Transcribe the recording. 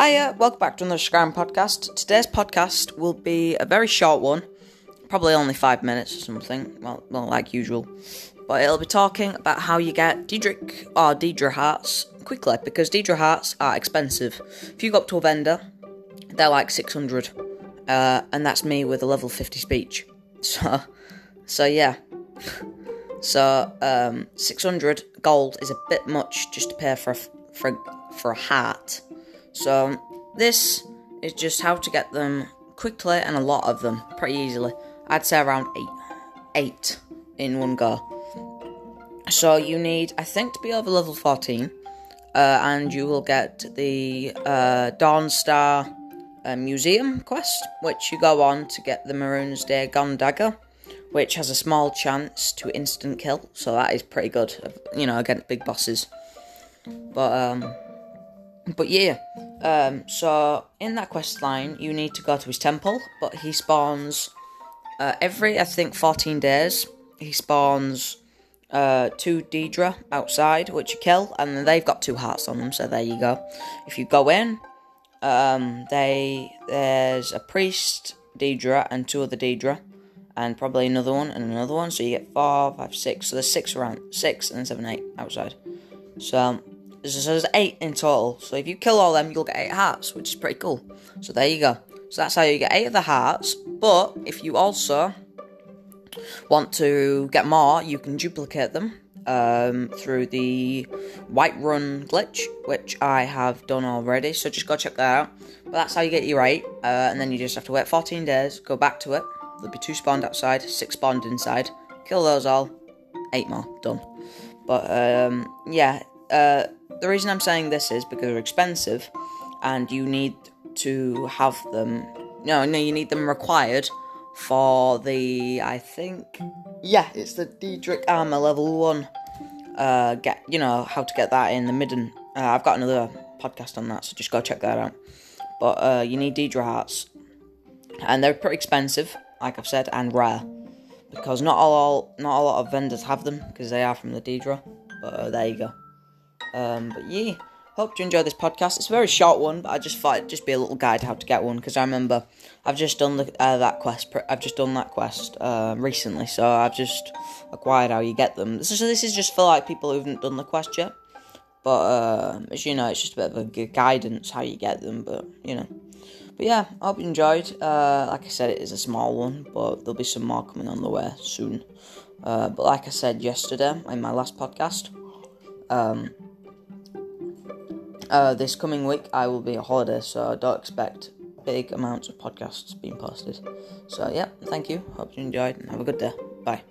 Hiya, welcome back to another Skyrim podcast. Today's podcast will be a very short one, probably only five minutes or something, well, well like usual. But it'll be talking about how you get Daedric or Daedra hearts quickly, because Daedra hearts are expensive. If you go up to a vendor, they're like 600, uh, and that's me with a level 50 speech. So, so yeah. So, um, 600 gold is a bit much just to pay for a, for, for a heart. So, this is just how to get them quickly and a lot of them pretty easily. I'd say around 8. 8 in one go. So, you need, I think, to be over level 14, uh, and you will get the uh, Dawnstar uh, Museum quest, which you go on to get the Mehrunes Dagon dagger which has a small chance to instant kill, so that is pretty good, you know, against big bosses. But, um, but yeah, um, so in that quest line, you need to go to his temple, but he spawns uh, every, I think, 14 days. He spawns uh, two Daedra outside, which you kill, and they've got two hearts on them, so there you go. If you go in, um, they there's a priest Daedra and two other Daedra and probably another one and another one. So you get four, five, six. So there's six around, six and seven, eight outside. So there's eight in total. So if you kill all them, you'll get eight hearts, which is pretty cool. So there you go. So that's how you get eight of the hearts. But if you also want to get more, you can duplicate them um, through the Whiterun glitch, which I have done already. So just go check that out. But that's how you get your eight, uh, and then you just have to wait 14 days, go back to it, There'll be two spawned outside, six spawned inside. Kill those all. Eight more. Done. But, um, yeah. Uh, the reason I'm saying this is because they're expensive and you need to have them. No, no, you need them required for the. I think. Yeah, it's the Daedric Armor level 1. Uh, get you know how to get that in the midden. Uh, I've got another podcast on that, so just go check that out. But uh, you need Daedra hearts, and they're pretty expensive like I've said, and rare. Because not all, not a lot of vendors have them, because they are from the Daedra. But uh, there you go. Um, but yeah, hope you enjoy this podcast. It's a very short one, but I just thought it'd just be a little guide how to get one, because I remember I've just done the, uh, that quest. I've just done that quest uh, recently, so I've just acquired how you get them. So this is just for like people who haven't done the quest yet. But uh, as you know, it's just a bit of a guidance how you get them. But you know. But yeah, I hope you enjoyed. Uh, like I said, it is a small one, but there'll be some more coming on the way soon. Uh, but like I said yesterday in my last podcast, um, uh, this coming week I will be on holiday, so don't expect big amounts of podcasts being posted. So yeah, thank you. Hope you enjoyed and have a good day. Bye.